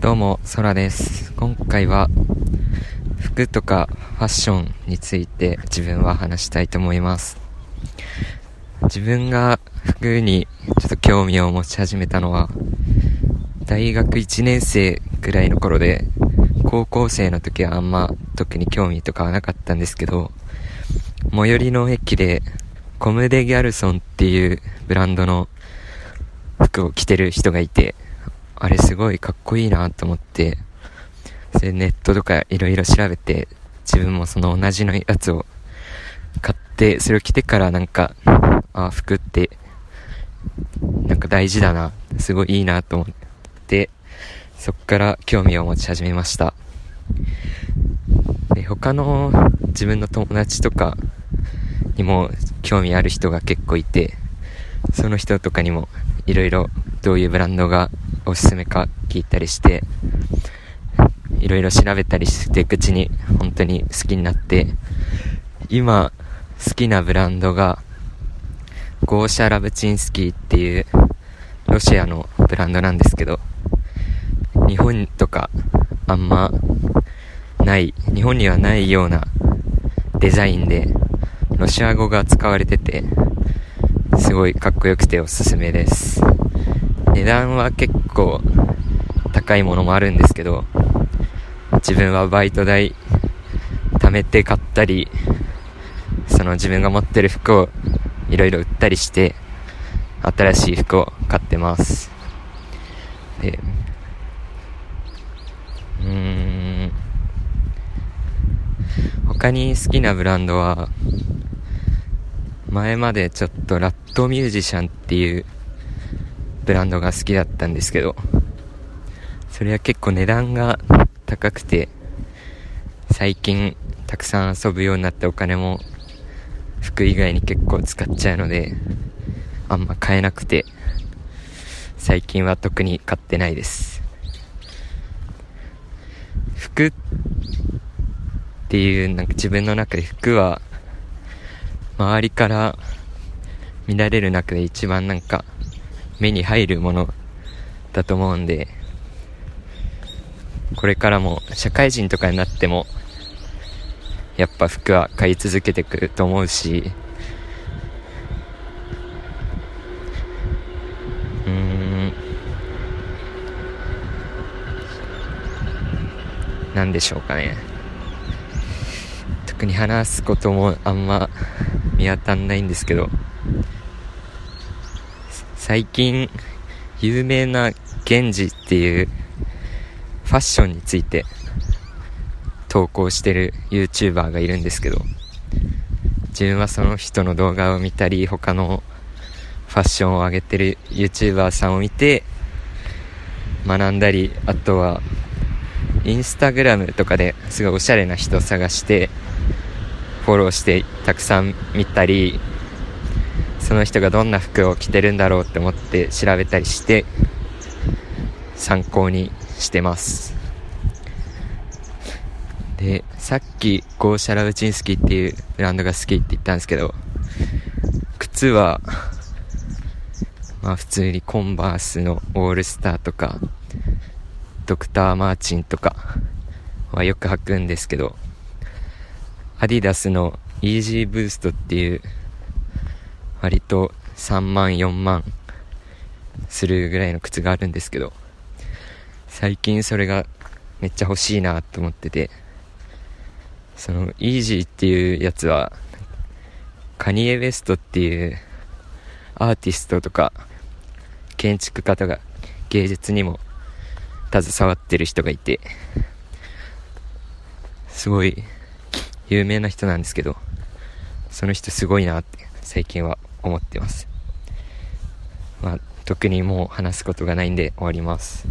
どうも、ソラです。今回は、服とかファッションについて自分は話したいと思います。自分が服にちょっと興味を持ち始めたのは、大学1年生ぐらいの頃で、高校生の時はあんま特に興味とかはなかったんですけど、最寄りの駅で、コムデ・ギャルソンっていうブランドの服を着てる人がいて、あれすごいかっこいいなと思って、それネットとかいろいろ調べて、自分もその同じのやつを買って、それを着てからなんか、あ、服って、なんか大事だな、すごいいいなと思って、そっから興味を持ち始めました。で、他の自分の友達とかにも興味ある人が結構いて、その人とかにもいろいろどういうブランドがおすすめか聞いたりして、いろいろ調べたりしていくうちに本当に好きになって、今好きなブランドがゴーシャ・ラブチンスキーっていうロシアのブランドなんですけど、日本とかあんまない、日本にはないようなデザインでロシア語が使われてて、すごいかっこよくておすすめです。値段は結構高いものもあるんですけど、自分はバイト代貯めて買ったり、その自分が持ってる服をいろいろ売ったりして、新しい服を買ってます。で、うーん、他に好きなブランドは、前までちょっとラットミュージシャンっていうブランドが好きだったんですけど、それは結構値段が高くて、最近たくさん遊ぶようになってお金も服以外に結構使っちゃうので、あんま買えなくて、最近は特に買ってないです。服っていう、なんか自分の中で服は、周りから見られる中で一番なんか目に入るものだと思うんで、これからも社会人とかになっても、やっぱ服は買い続けてくると思うし、うーん、なんでしょうかね。特に話すこともあんま見当たんないんですけど、最近、有名な源氏っていうファッションについて投稿してる YouTuber がいるんですけど、自分はその人の動画を見たり、他のファッションを上げてる YouTuber さんを見て、学んだり、あとは、インスタグラムとかですごいおしゃれな人を探して、フォローしてたくさん見たり、その人がどんな服を着てるんだろうって思って調べたりして参考にしてます。でさっきゴーシャラウチンスキーっていうブランドが好きって言ったんですけど靴はまあ普通にコンバースのオールスターとかドクター・マーチンとかはよく履くんですけどアディダスのイージーブーストっていう割と3万4万するぐらいの靴があるんですけど最近それがめっちゃ欲しいなと思っててそのイージーっていうやつはカニエ・ウェストっていうアーティストとか建築家とか芸術にも携わってる人がいてすごい有名な人なんですけどその人すごいなって最近は思ってます。まあ、特にもう話すことがないんで終わります。